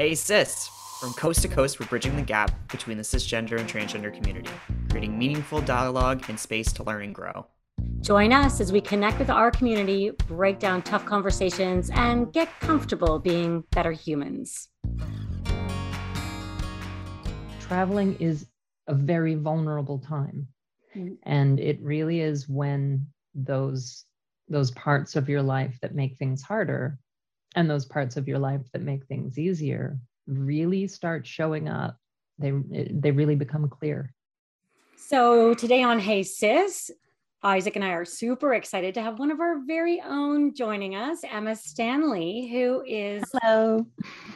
Hey Cis! From coast to coast, we're bridging the gap between the cisgender and transgender community, creating meaningful dialogue and space to learn and grow. Join us as we connect with our community, break down tough conversations, and get comfortable being better humans. Traveling is a very vulnerable time. Mm-hmm. And it really is when those those parts of your life that make things harder and those parts of your life that make things easier really start showing up. They they really become clear. So today on hey Cis Isaac and I are super excited to have one of our very own joining us, Emma Stanley, who is hello.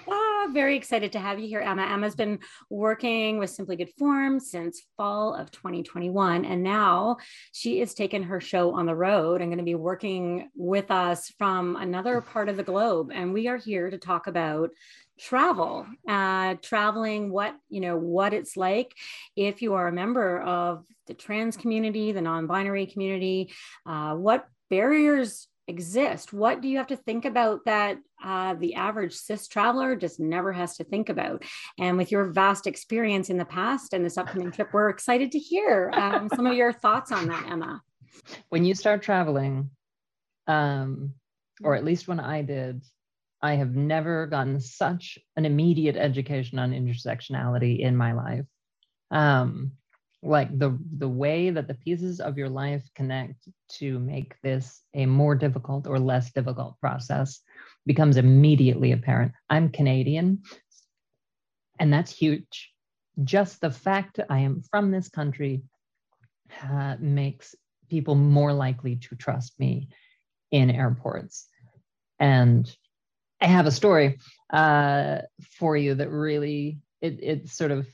Ah, very excited to have you here, Emma. Emma's been working with Simply Good Form since fall of 2021, and now she is taking her show on the road and going to be working with us from another part of the globe. And we are here to talk about travel uh, traveling what you know what it's like if you are a member of the trans community the non-binary community uh, what barriers exist? What do you have to think about that uh, the average cis traveler just never has to think about? And with your vast experience in the past and this upcoming trip we're excited to hear um, some of your thoughts on that emma. When you start traveling um, or at least when i did I have never gotten such an immediate education on intersectionality in my life. Um, like the the way that the pieces of your life connect to make this a more difficult or less difficult process becomes immediately apparent. I'm Canadian, and that's huge. Just the fact I am from this country uh, makes people more likely to trust me in airports. And I have a story uh, for you that really it, it's sort of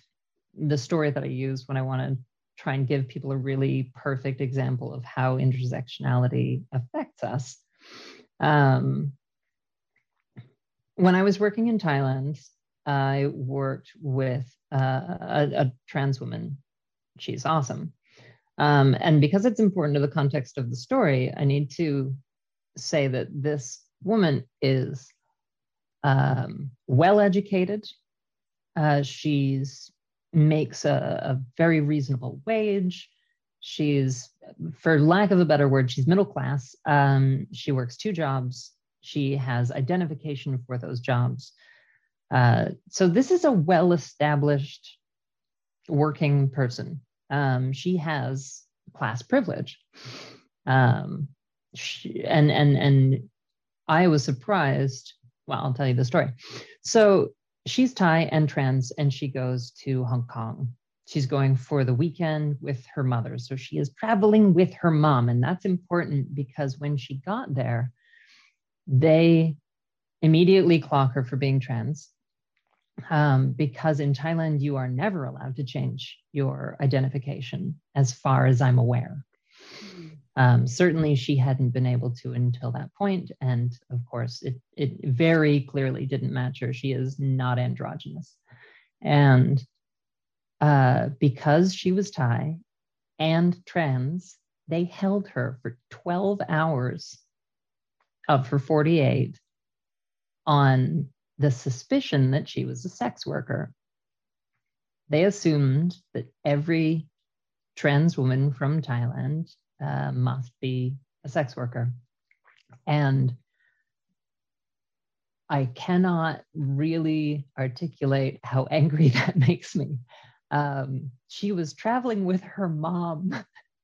the story that I use when I want to try and give people a really perfect example of how intersectionality affects us. Um, when I was working in Thailand, I worked with uh, a, a, trans woman. She's awesome. Um, and because it's important to the context of the story, I need to say that this woman is um, well educated. Uh, she's makes a, a, very reasonable wage. She's, for lack of a better word, she's middle class. Um, she works two jobs. She has identification for those jobs. Uh, so this is a well-established working person. Um, she has class privilege. Um, she, and and and I was surprised well, I'll tell you the story. So she's Thai and trans, and she goes to Hong Kong. She's going for the weekend with her mother. So she is traveling with her mom. And that's important because when she got there, they immediately clock her for being trans. Um, because in Thailand, you are never allowed to change your identification, as far as I'm aware. Um, certainly, she hadn't been able to until that point, and of course, it it very clearly didn't match her. She is not androgynous, and uh, because she was Thai and trans, they held her for 12 hours of her 48 on the suspicion that she was a sex worker. They assumed that every trans woman from Thailand uh, must be a sex worker. And I cannot really articulate how angry that makes me. Um, she was traveling with her mom.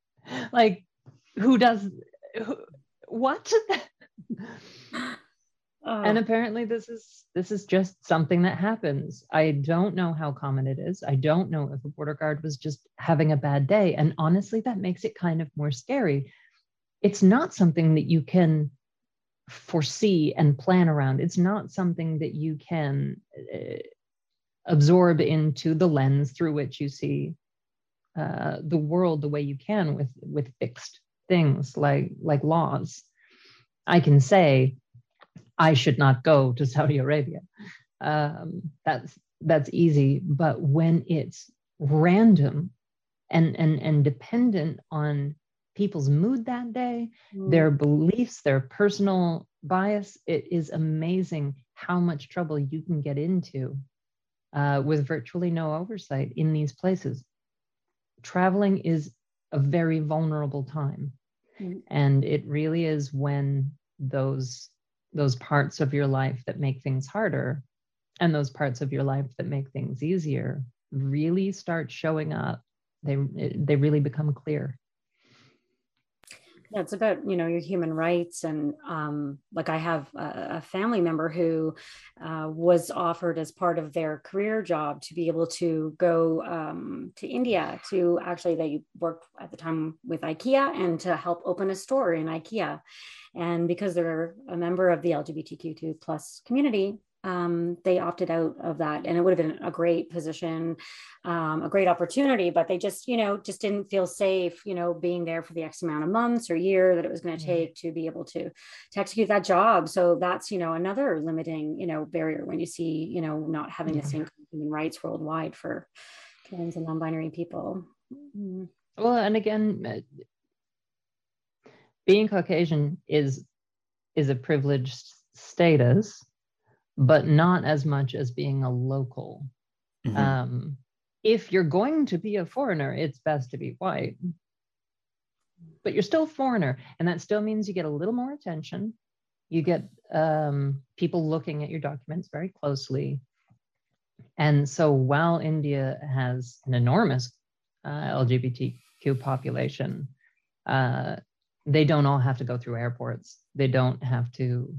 like, who does who, what? Oh. And apparently this is this is just something that happens. I don't know how common it is. I don't know if a border guard was just having a bad day. And honestly, that makes it kind of more scary. It's not something that you can foresee and plan around. It's not something that you can uh, absorb into the lens through which you see uh, the world the way you can with with fixed things like like laws. I can say I should not go to Saudi Arabia. Um, that's that's easy, but when it's random and and and dependent on people's mood that day, mm. their beliefs, their personal bias, it is amazing how much trouble you can get into uh, with virtually no oversight in these places. Traveling is a very vulnerable time. Mm-hmm. And it really is when those those parts of your life that make things harder and those parts of your life that make things easier really start showing up. They they really become clear yeah, it's about you know your human rights and um, like I have a, a family member who uh, was offered as part of their career job to be able to go um, to India to actually they worked at the time with IKEA and to help open a store in IKEA, and because they're a member of the LGBTQ2 plus community, um, they opted out of that and it would have been a great position um, a great opportunity but they just you know just didn't feel safe you know being there for the x amount of months or year that it was going to take to be able to to execute that job so that's you know another limiting you know barrier when you see you know not having yeah. the same human rights worldwide for trans and non-binary people mm-hmm. well and again uh, being caucasian is is a privileged status but not as much as being a local. Mm-hmm. Um, if you're going to be a foreigner, it's best to be white. But you're still a foreigner, and that still means you get a little more attention. You get um, people looking at your documents very closely. And so while India has an enormous uh, LGBTQ population, uh, they don't all have to go through airports. They don't have to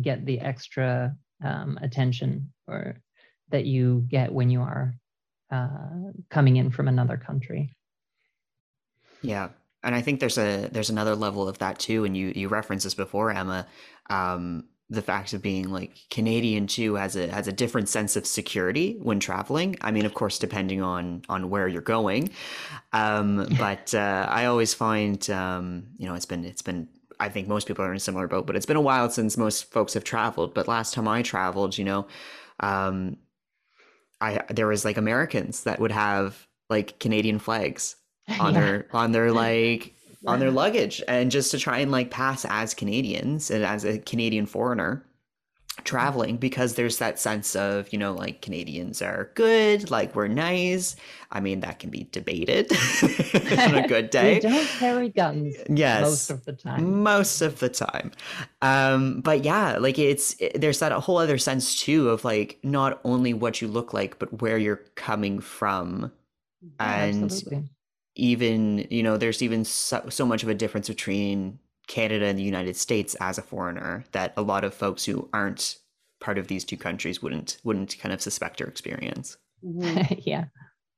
get the extra um, attention or that you get when you are uh, coming in from another country. Yeah, and I think there's a there's another level of that too. And you you referenced this before, Emma. Um, the fact of being like Canadian too has a has a different sense of security when traveling. I mean, of course, depending on on where you're going. Um, but uh, I always find um, you know it's been it's been I think most people are in a similar boat, but it's been a while since most folks have traveled. But last time I traveled, you know, um, I there was like Americans that would have like Canadian flags on yeah. their on their like yeah. on their luggage, and just to try and like pass as Canadians and as a Canadian foreigner traveling because there's that sense of you know like canadians are good like we're nice. I mean that can be debated on a good day. we don't carry guns yes. most of the time. Most of the time. Um but yeah like it's it, there's that whole other sense too of like not only what you look like but where you're coming from. Yeah, and absolutely. even you know there's even so, so much of a difference between Canada and the United States as a foreigner that a lot of folks who aren't part of these two countries wouldn't wouldn't kind of suspect or experience. Mm-hmm. yeah.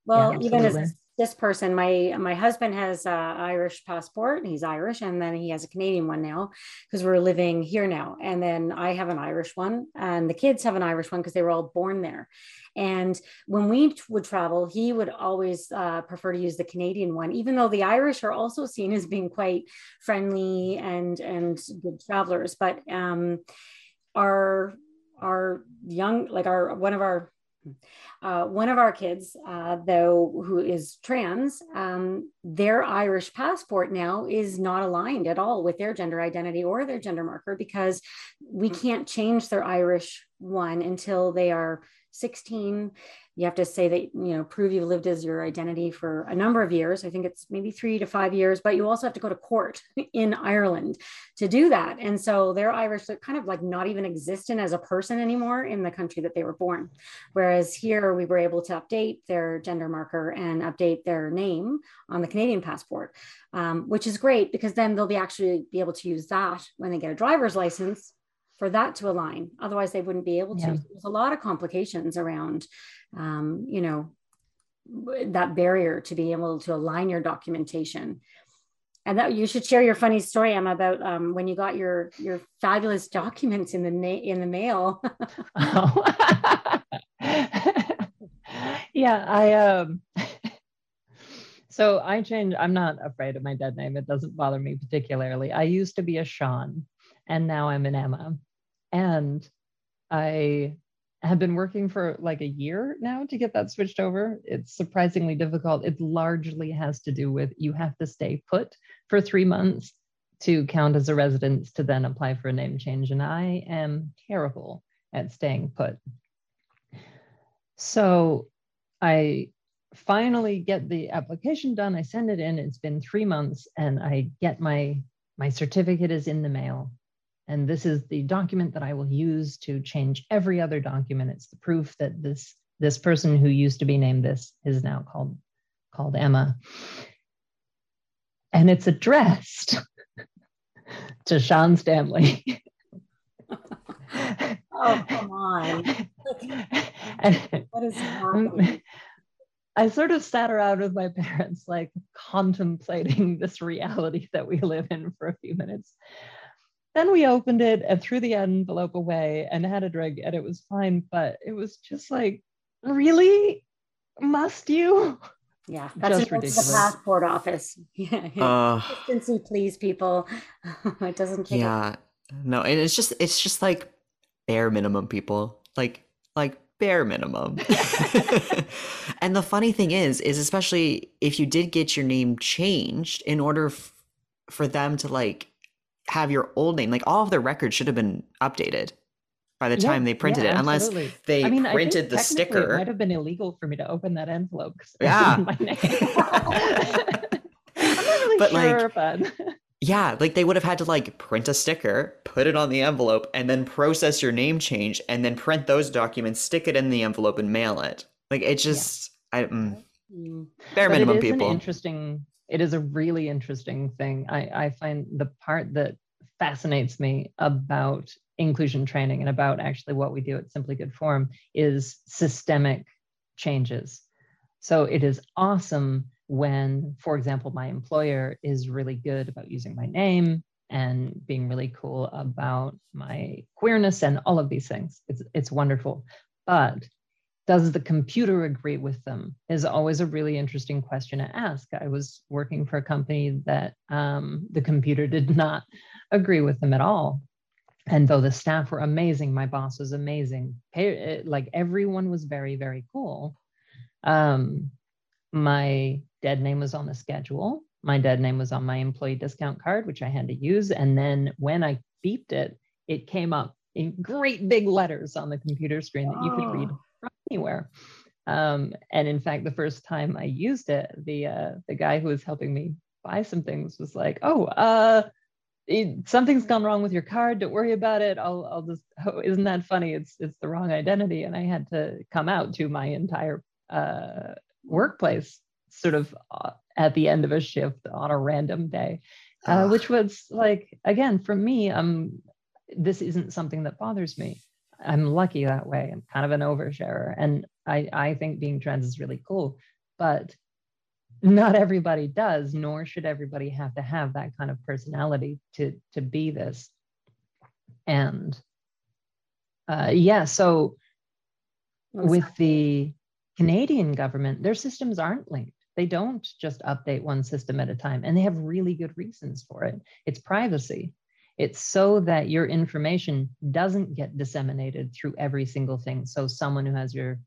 Well, yeah, even as this person, my my husband has a Irish passport. He's Irish, and then he has a Canadian one now because we're living here now. And then I have an Irish one, and the kids have an Irish one because they were all born there. And when we would travel, he would always uh, prefer to use the Canadian one, even though the Irish are also seen as being quite friendly and and good travelers. But um, our our young, like our one of our uh, one of our kids, uh, though, who is trans, um, their Irish passport now is not aligned at all with their gender identity or their gender marker because we can't change their Irish one until they are 16 you have to say that you know prove you've lived as your identity for a number of years. I think it's maybe three to five years but you also have to go to court in ireland to do that. And so they're irish they're kind of like not even existent as a person anymore in the country that they were born. Whereas here we were able to update their gender marker and update their name on the canadian passport um, which is great because then they'll be actually be able to use that when they get a driver's license for that to align. Otherwise, they wouldn't be able to. Yeah. There's a lot of complications around, um, you know, that barrier to be able to align your documentation. And that you should share your funny story, Emma, about um, when you got your your fabulous documents in the na- in the mail. oh. yeah, I um. so I changed. I'm not afraid of my dead name. It doesn't bother me particularly. I used to be a Sean, and now I'm an Emma. And I have been working for like a year now to get that switched over. It's surprisingly difficult. It largely has to do with you have to stay put for three months to count as a resident to then apply for a name change. And I am terrible at staying put. So I finally get the application done. I send it in. It's been three months, and I get my my certificate is in the mail. And this is the document that I will use to change every other document. It's the proof that this this person who used to be named this is now called called Emma. And it's addressed to Sean Stanley. oh, come on. what is um, happening? I sort of sat around with my parents, like contemplating this reality that we live in for a few minutes. Then we opened it and threw the envelope away and had a drink, and it was fine. But it was just like, really? Must you? Yeah, that's just ridiculous. the passport office. Yeah, uh, consistency, please, people. it doesn't take. Yeah, no, and it's just it's just like bare minimum, people. Like like bare minimum. and the funny thing is, is especially if you did get your name changed in order f- for them to like have your old name, like all of their records should have been updated by the time yeah, they printed yeah, it, unless they I mean, printed the sticker. It might have been illegal for me to open that envelope. Yeah. my name. I'm not really but sure, like, but yeah, like they would have had to like print a sticker, put it on the envelope, and then process your name change, and then print those documents, stick it in the envelope, and mail it. Like it just, yeah. I mm, bare but minimum people. interesting. It is a really interesting thing. I I find the part that fascinates me about inclusion training and about actually what we do at Simply Good Form is systemic changes. So it is awesome when, for example, my employer is really good about using my name and being really cool about my queerness and all of these things. It's, it's wonderful. But does the computer agree with them is always a really interesting question to ask. I was working for a company that um, the computer did not agree with them at all. And though the staff were amazing, my boss was amazing. Like everyone was very, very cool. Um, my dead name was on the schedule. My dead name was on my employee discount card, which I had to use. And then when I beeped it, it came up in great big letters on the computer screen that you could read oh. Anywhere. Um, and in fact, the first time I used it, the uh, the guy who was helping me buy some things was like, "Oh, uh, it, something's gone wrong with your card. Don't worry about it. I'll, I'll just. Oh, isn't that funny? It's it's the wrong identity." And I had to come out to my entire uh, workplace sort of uh, at the end of a shift on a random day, uh, which was like, again, for me, um, this isn't something that bothers me. I'm lucky that way. I'm kind of an oversharer. And I, I think being trans is really cool. But not everybody does, nor should everybody have to have that kind of personality to, to be this. And uh, yeah, so with the Canadian government, their systems aren't linked. They don't just update one system at a time, and they have really good reasons for it. It's privacy. It's so that your information doesn't get disseminated through every single thing. So someone who has your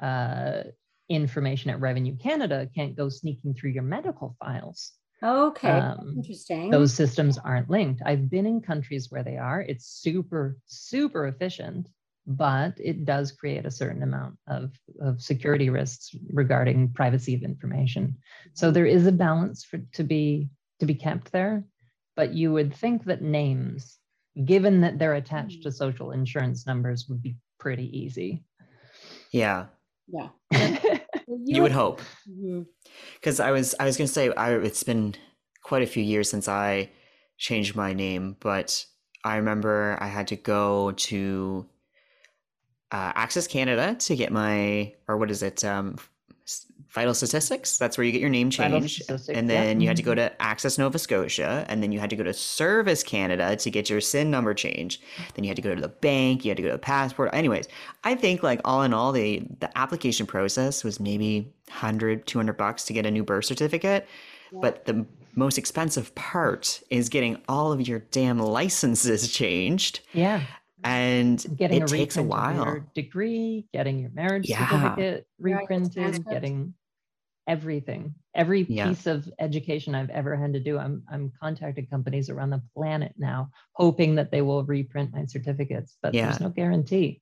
uh, information at Revenue Canada can't go sneaking through your medical files. Okay, um, interesting. Those systems aren't linked. I've been in countries where they are. It's super, super efficient but it does create a certain amount of, of security risks regarding privacy of information. So there is a balance for to be to be kept there, but you would think that names, given that they're attached to social insurance numbers, would be pretty easy. Yeah. Yeah. you would hope. Because mm-hmm. I was I was gonna say I, it's been quite a few years since I changed my name, but I remember I had to go to uh, Access Canada to get my, or what is it? Um, Vital Statistics. That's where you get your name changed. And then yeah. you had to go mm-hmm. to Access Nova Scotia. And then you had to go to Service Canada to get your SIN number changed. Then you had to go to the bank. You had to go to the passport. Anyways, I think like all in all, the, the application process was maybe 100, 200 bucks to get a new birth certificate. Yeah. But the most expensive part is getting all of your damn licenses changed. Yeah and getting it a takes a while. degree, getting your marriage yeah. certificate reprinted, getting everything, every yeah. piece of education I've ever had to do. I'm I'm contacting companies around the planet now, hoping that they will reprint my certificates, but yeah. there's no guarantee.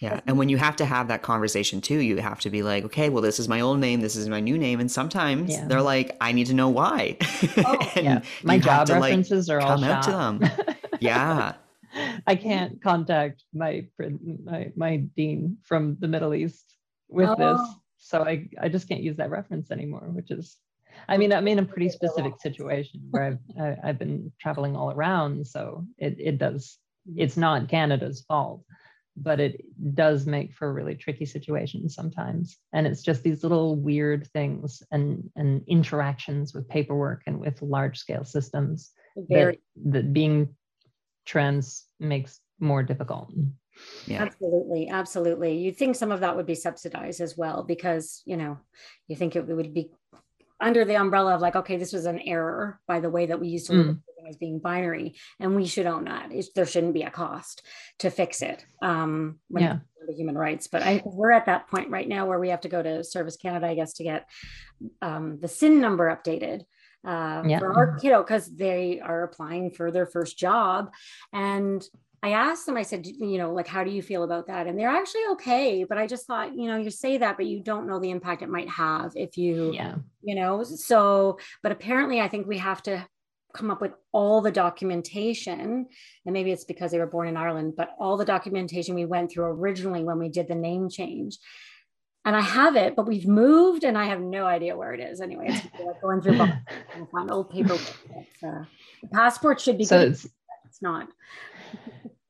Yeah. And when you have to have that conversation too, you have to be like, okay, well, this is my old name. This is my new name. And sometimes Yeah. they're like, I need to know why. Oh, And yeah. My job to, like, references are all come out to shot. them. Yeah. I can't contact my my my dean from the Middle East with this, Oh. so I I just can't use that reference anymore. Which is, I mean, I'm in a pretty specific situation where I've I, I've been traveling all around, so it it does it's not Canada's fault, but it does make for a really tricky situation sometimes, and it's just these little weird things and and interactions with paperwork and with large scale systems Very that, that being trans makes more difficult. Yeah. Absolutely, absolutely. You'd think some of that would be subsidized as well because, you know, you think it would be under the umbrella of like, okay, this was an error by the way that we used to look at as being binary, and we should own that. It's, there shouldn't be a cost to fix it. Um, when Yeah. it human rights, but I, we're at that point right now where we have to go to Service Canada, I guess, to get um, the SIN number updated uh, Yeah. for our kiddo because they are applying for their first job, and I asked them, I said, you know, like, how do you feel about that? And they're actually okay. But I just thought, you know, you say that, but you don't know the impact it might have if you, Yeah. you know, so, but apparently I think we have to come up with all the documentation. And maybe it's because they were born in Ireland, but all the documentation we went through originally when we did the name change. And I have it, but we've moved and I have no idea where it is. Anyway, it's going through boxes and find old paperwork. Uh, the passport should be So good. it's It's not.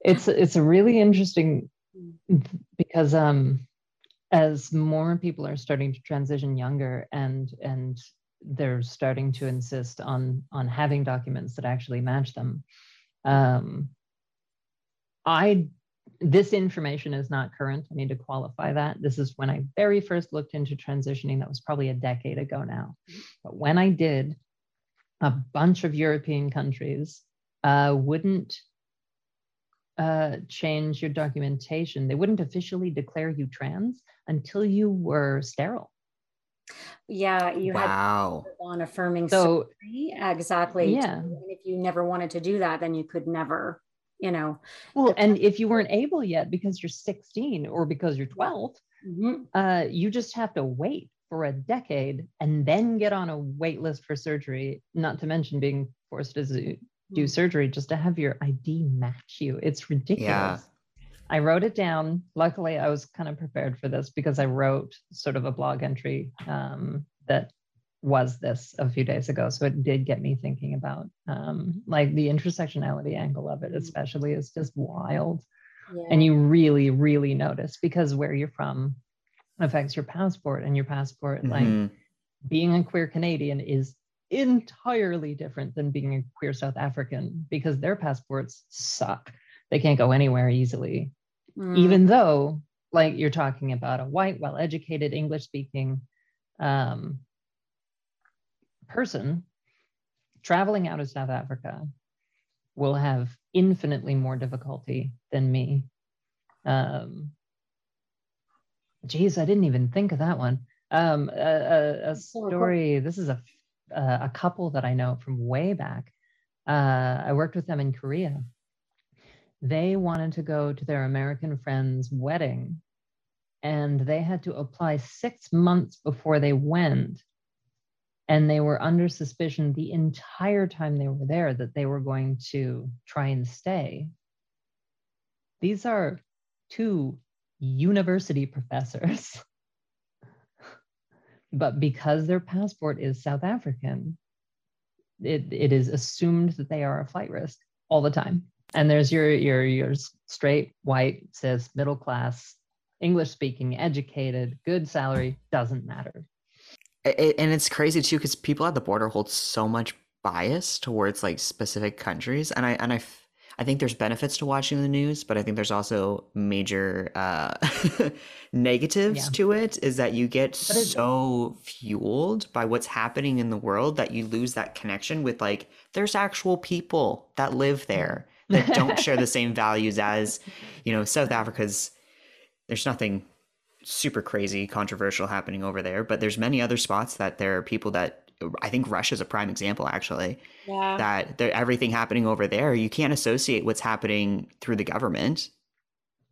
it's it's a really interesting because um as more people are starting to transition younger and and they're starting to insist on on having documents that actually match them um i this information is not current i need to qualify that this is when i very first looked into transitioning that was probably a decade ago now but when i did a bunch of european countries uh, wouldn't uh, change your documentation. They wouldn't officially declare you trans until you were sterile. Yeah, you had on affirming So surgery. Exactly. Yeah. And if you never wanted to do that, then you could never, you know. well, and if you weren't able yet because you're 16 or because you're 12, Mhm. uh, you just have to wait for a decade and then get on a wait list for surgery. Not to mention being forced to do, do Mhm. surgery just to have your ID match you. It's ridiculous. I wrote it down. Luckily, I was kind of prepared for this because I wrote sort of a blog entry um, that was this a few days ago. So it did get me thinking about um, like the intersectionality angle of it, Mhm. especially is just wild. Yeah. And you really, really notice because where you're from affects your passport and your passport, like Mhm. being a queer Canadian is entirely different than being a queer South African because their passports suck. They can't go anywhere easily, Mm. even though, like, you're talking about a white, well educated, English speaking um, person traveling out of South Africa will have infinitely more difficulty than me. Um, geez, I didn't even think of that one. Um, a, a, a story. This is a a couple that I know from way back. Uh, I worked with them in Korea. They wanted to go to their American friend's wedding, and they had to apply six months before they went. And they were under suspicion the entire time they were there that they were going to try and stay. These are two university professors. but because their passport is South African, it, it is assumed that they are a flight risk all the time. And there's your your your straight white cis middle class English speaking educated good salary doesn't matter. It, and it's crazy too because people at the border hold so much bias towards like specific countries, and I and I, f- I think there's benefits to watching the news, but I think there's also major uh, negatives Yeah. to it. Is that you get so fueled by what's happening in the world that you lose that connection with like there's actual people that live there that don't share the same values as you know South Africa's. There's nothing super crazy controversial happening over there but there's many other spots that there are people that i think russia's a prime example actually yeah. that there, everything happening over there you can't associate what's happening through the government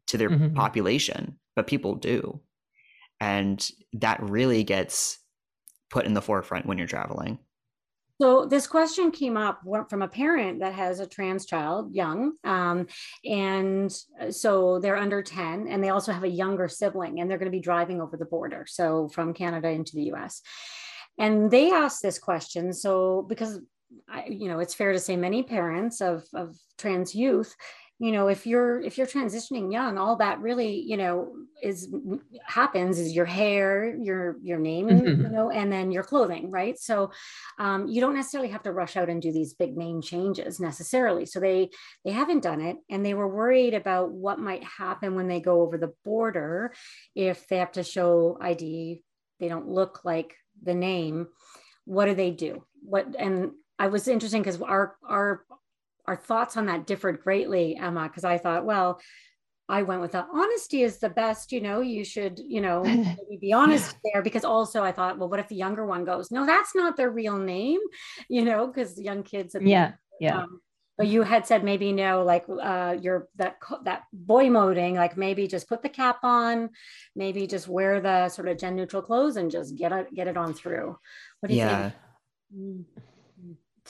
to their Mhm. population, but people do. And that really gets put in the forefront when you're traveling. So this question came up from a parent that has a trans child, young, um, and uh, so they're under ten, and they also have a younger sibling, and they're going to be driving over the border, so from Canada into the U.S. And they asked this question, so because I, you know, it's fair to say many parents of of trans youth you know if you're if you're transitioning young all that really you know is happens is your hair your your name Mhm. you know and then your clothing right? So um, you don't necessarily have to rush out and do these big name changes necessarily. So they they haven't done it and they were worried about what might happen when they go over the border if they have to show id they don't look like the name. What do they do? What and i was interesting because our our our thoughts on that differed greatly, Emma, because I thought, well, I went with the honesty is the best, you know, you should, you know, maybe be honest there. Because also I thought, well, what if the younger one goes, no, that's not their real name, you know, because young kids. have- yeah, yeah. Um, but you had said maybe no, like uh, you're that that boy moding, like maybe just put the cap on, maybe just wear the sort of gen neutral clothes and just get it get it on through. What do you Yeah. think?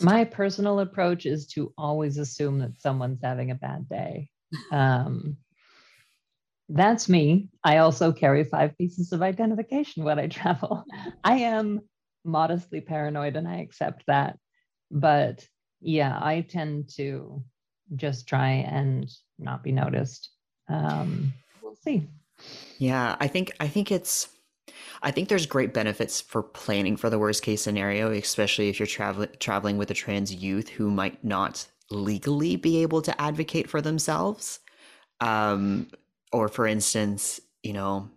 My personal approach is to always assume that someone's having a bad day. Um, that's me. I also carry five pieces of identification when I travel. I am modestly paranoid and I accept that. But yeah, I tend to just try and not be noticed. Um, we'll see. Yeah, I think I think it's I think there's great benefits for planning for the worst case scenario, especially if you're traveling traveling with a trans youth who might not legally be able to advocate for themselves. Um, or for instance, you know,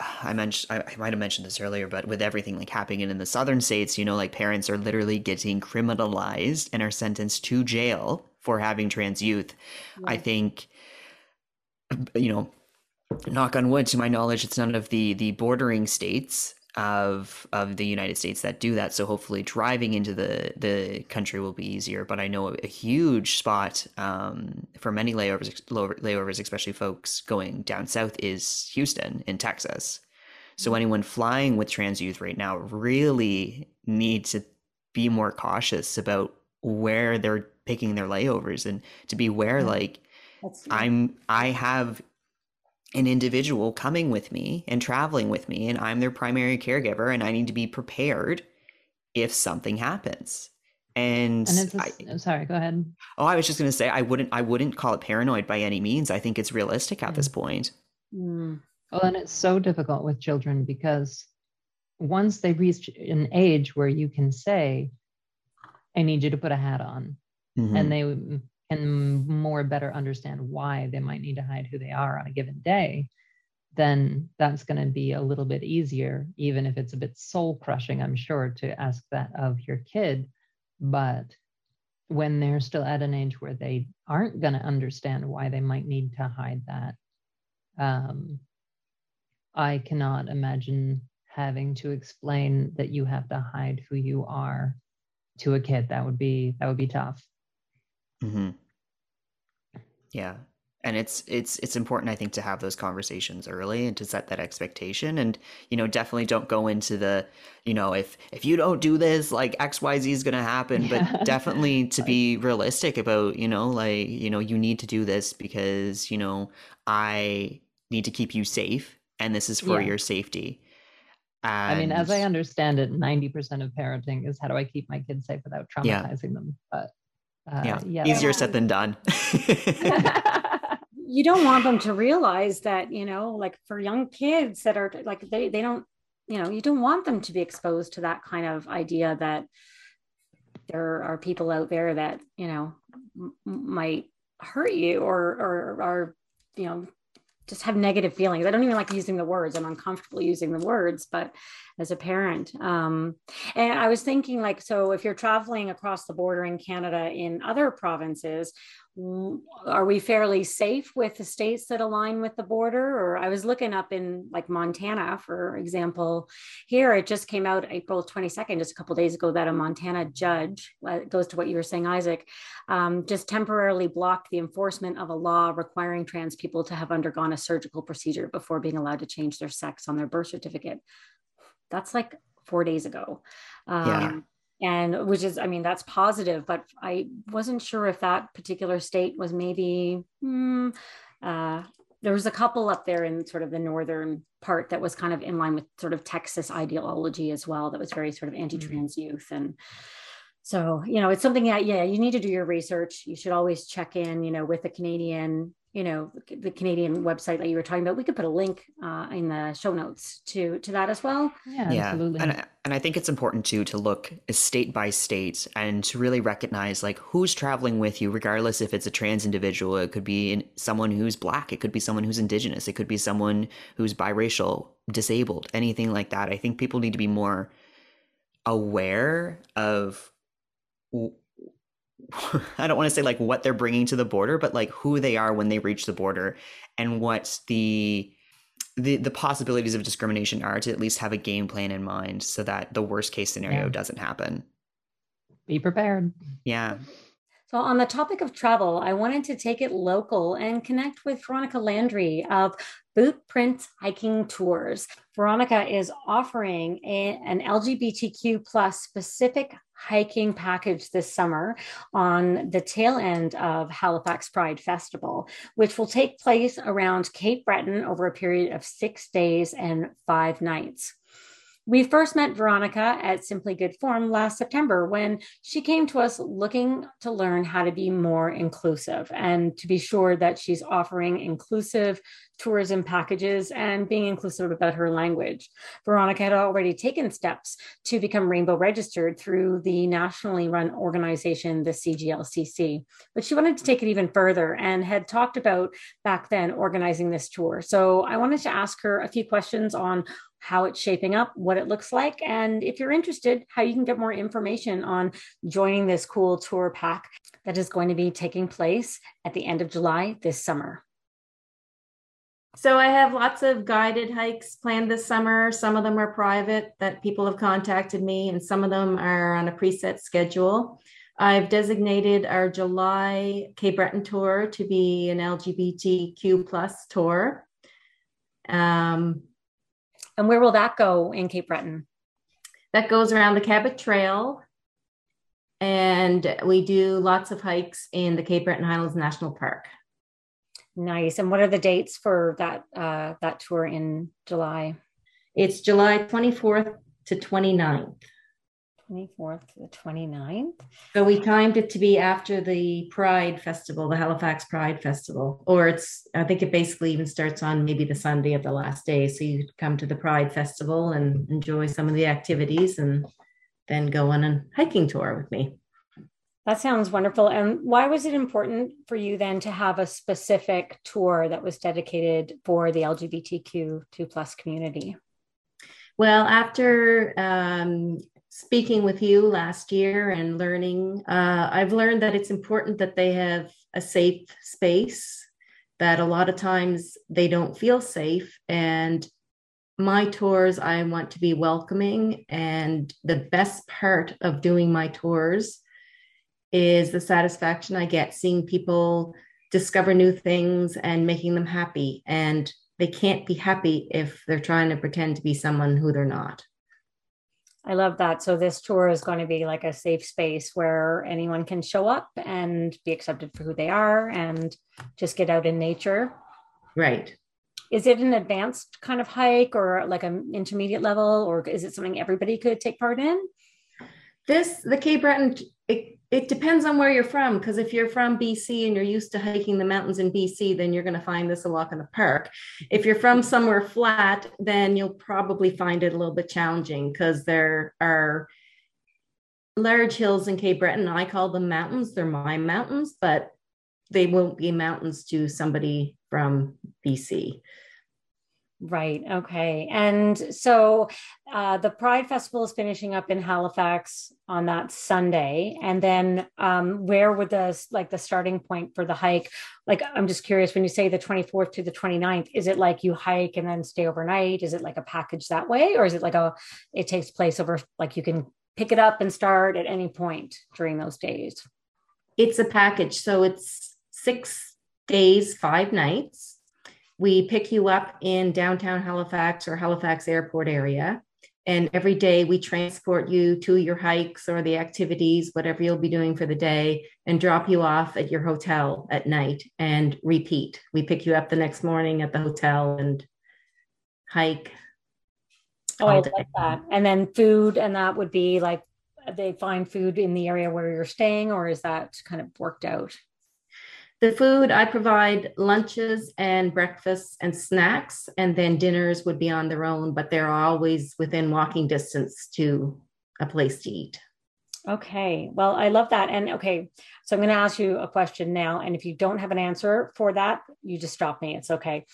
I mentioned I, I might have mentioned this earlier, but with everything like happening in the southern states, you know, like parents are literally getting criminalized and are sentenced to jail for having trans youth. I think you know knock on wood to my knowledge it's none of the the bordering states of of the united states that do that. So hopefully driving into the the country will be easier. But i know a, a huge spot um, for many layovers layovers especially folks going down south is houston in texas. So anyone flying with trans youth right now really need to be more cautious about where they're picking their layovers and to be aware like I'm I have an individual coming with me and traveling with me and I'm their primary caregiver and I need to be prepared if something happens. And, And I, s- I'm sorry, go ahead. oh, I was just going to say I wouldn't I wouldn't call it paranoid by any means. I think it's realistic at this point. Mm. Well, and it's so difficult with children because once they reach an age where you can say, I need you to put a hat on, Mhm. and they can more better understand why they might need to hide who they are on a given day, then that's going to be a little bit easier, even if it's a bit soul crushing, I'm sure, to ask that of your kid. But when they're still at an age where they aren't going to understand why they might need to hide that, um, I cannot imagine having to explain that you have to hide who you are to a kid. That would be that would be tough. Hmm Yeah. And it's it's it's important I think to have those conversations early and to set that expectation and you know definitely don't go into the you know if if you don't do this like xyz is going to happen Yeah. but definitely to be realistic about you know like you know you need to do this because you know I need to keep you safe and this is for Yeah. your safety. I mean, as I understand it, 90% of parenting is how do I keep my kids safe without Yeah. traumatizing them? But uh, yeah, yeah, easier said than done. you don't want them to realize that you know like for young kids that are like they they don't you know you don't want them to be exposed to that kind of idea that there are people out there that you know m- might hurt you or or are you know just have negative feelings. I don't even like using the words. I'm uncomfortable using the words but as a parent um and i was thinking like so if you're traveling across the border in canada in other provinces are we fairly safe with the states that align with the border? Or i was looking up in like montana for example here it just came out april 22nd just a couple days ago that a montana judge uh, goes to what you were saying isaac um, just temporarily blocked the enforcement of a law requiring trans people to have undergone a surgical procedure before being allowed to change their sex on their birth certificate that's like four days ago. Um, yeah and which is i mean that's positive but i wasn't sure if that particular state was maybe hmm, uh, there was a couple up there in sort of the northern part that was kind of in line with sort of texas ideology as well that was very sort of anti-trans mm-hmm. youth. And so you know it's something that yeah you need to do your research. You should always check in you know with the canadian you know the Canadian website that you were talking about. We could put a link uh, in the show notes to to that as well. Yeah, yeah. absolutely. And and I think it's important too to look state by state and to really recognize like who's traveling with you, regardless if it's a trans individual. It could be someone who's black. It could be someone who's indigenous. It could be someone who's biracial, disabled, anything like that. I think people need to be more aware of I don't want to say like what they're bringing to the border, but like who they are when they reach the border and what the the the possibilities of discrimination are to at least have a game plan in mind so that the worst case scenario yeah. doesn't happen. Be prepared. Yeah. So, on the topic of travel, I wanted to take it local and connect with Veronica Landry of Bootprint Hiking Tours. Veronica is offering a, an LGBTQ plus specific hiking package this summer on the tail end of Halifax Pride Festival, which will take place around Cape Breton over a period of six days and five nights. We first met Veronica at Simply Good Form last September when she came to us looking to learn how to be more inclusive and to be sure that she's offering inclusive tourism packages and being inclusive about her language. Veronica had already taken steps to become rainbow registered through the nationally run organization, the CGLCC, but she wanted to take it even further and had talked about back then organizing this tour. So I wanted to ask her a few questions on how it's shaping up, what it looks like, and if you're interested, how you can get more information on joining this cool tour pack that is going to be taking place at the end of July this summer. So I have lots of guided hikes planned this summer. Some of them are private that people have contacted me, and some of them are on a preset schedule. I've designated our July Cape Breton tour to be an LGBTQ plus tour. Um, and where will that go in Cape Breton? That goes around the Cabot Trail. And we do lots of hikes in the Cape Breton Highlands National Park. Nice. And what are the dates for that uh, that tour in July? It's July 24th to 29th. 24th to the 29th. So we timed it to be after the Pride Festival, the Halifax Pride Festival, or it's, I think it basically even starts on maybe the Sunday of the last day. So you come to the Pride Festival and enjoy some of the activities and then go on a hiking tour with me. That sounds wonderful. And why was it important for you then to have a specific tour that was dedicated for the LGBTQ2 plus community? Well, after um, speaking with you last year and learning, uh, I've learned that it's important that they have a safe space, that a lot of times they don't feel safe. And my tours, I want to be welcoming. And the best part of doing my tours is the satisfaction I get seeing people discover new things and making them happy. And they can't be happy if they're trying to pretend to be someone who they're not. I love that. So this tour is going to be like a safe space where anyone can show up and be accepted for who they are and just get out in nature. Right. Is it an advanced kind of hike or like an intermediate level or is it something everybody could take part in? This the Cape Breton it, depends on where you're from because if you're from BC and you're used to hiking the mountains in BC, then you're going to find this a walk in the park. If you're from somewhere flat, then you'll probably find it a little bit challenging because there are large hills in Cape Breton. I call them mountains. They're my mountains, but they won't be mountains to somebody from BC. Right. Okay. And so uh, the Pride Festival is finishing up in Halifax on that Sunday, and then um, where would the like the starting point for the hike? Like, I'm just curious. When you say the 24th to the 29th, is it like you hike and then stay overnight? Is it like a package that way, or is it like a it takes place over like you can pick it up and start at any point during those days? It's a package, so it's six days, five nights we pick you up in downtown Halifax or Halifax airport area. And every day we transport you to your hikes or the activities, whatever you'll be doing for the day, and drop you off at your hotel at night and repeat. We pick you up the next morning at the hotel and hike. Oh, I like that. And then food, and that would be like they find food in the area where you're staying, or is that kind of worked out? The food I provide lunches and breakfasts and snacks, and then dinners would be on their own, but they're always within walking distance to a place to eat. Okay. Well, I love that. And okay, so I'm going to ask you a question now. And if you don't have an answer for that, you just stop me. It's okay.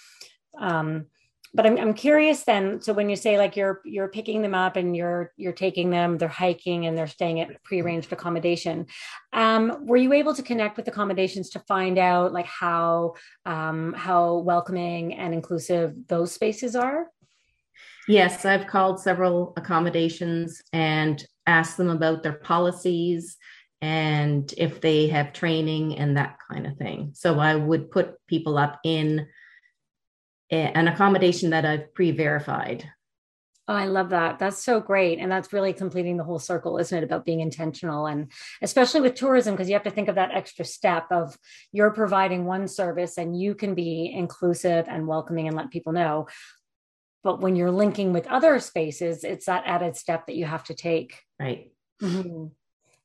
Um, but I'm, I'm curious then so when you say like you're you're picking them up and you're you're taking them they're hiking and they're staying at pre-arranged accommodation um, were you able to connect with accommodations to find out like how um, how welcoming and inclusive those spaces are? Yes i've called several accommodations and asked them about their policies and if they have training and that kind of thing. So i would put people up in an accommodation that I've pre-verified. Oh, I love that. That's so great. And that's really completing the whole circle, isn't it? About being intentional and especially with tourism, because you have to think of that extra step of you're providing one service and you can be inclusive and welcoming and let people know. But when you're linking with other spaces, it's that added step that you have to take. Right. Mm-hmm.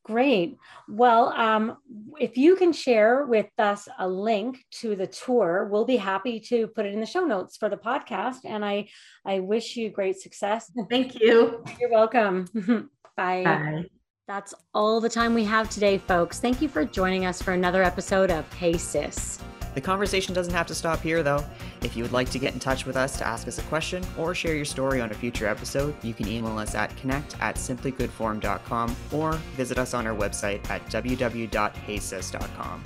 Great. Well, um, if you can share with us a link to the tour, we'll be happy to put it in the show notes for the podcast. And I, I wish you great success. Thank you. You're welcome. Bye. Bye. That's all the time we have today, folks. Thank you for joining us for another episode of Hey Cis. The conversation doesn't have to stop here, though. If you would like to get in touch with us to ask us a question or share your story on a future episode, you can email us at connect at simplygoodform.com or visit us on our website at www.heysis.com.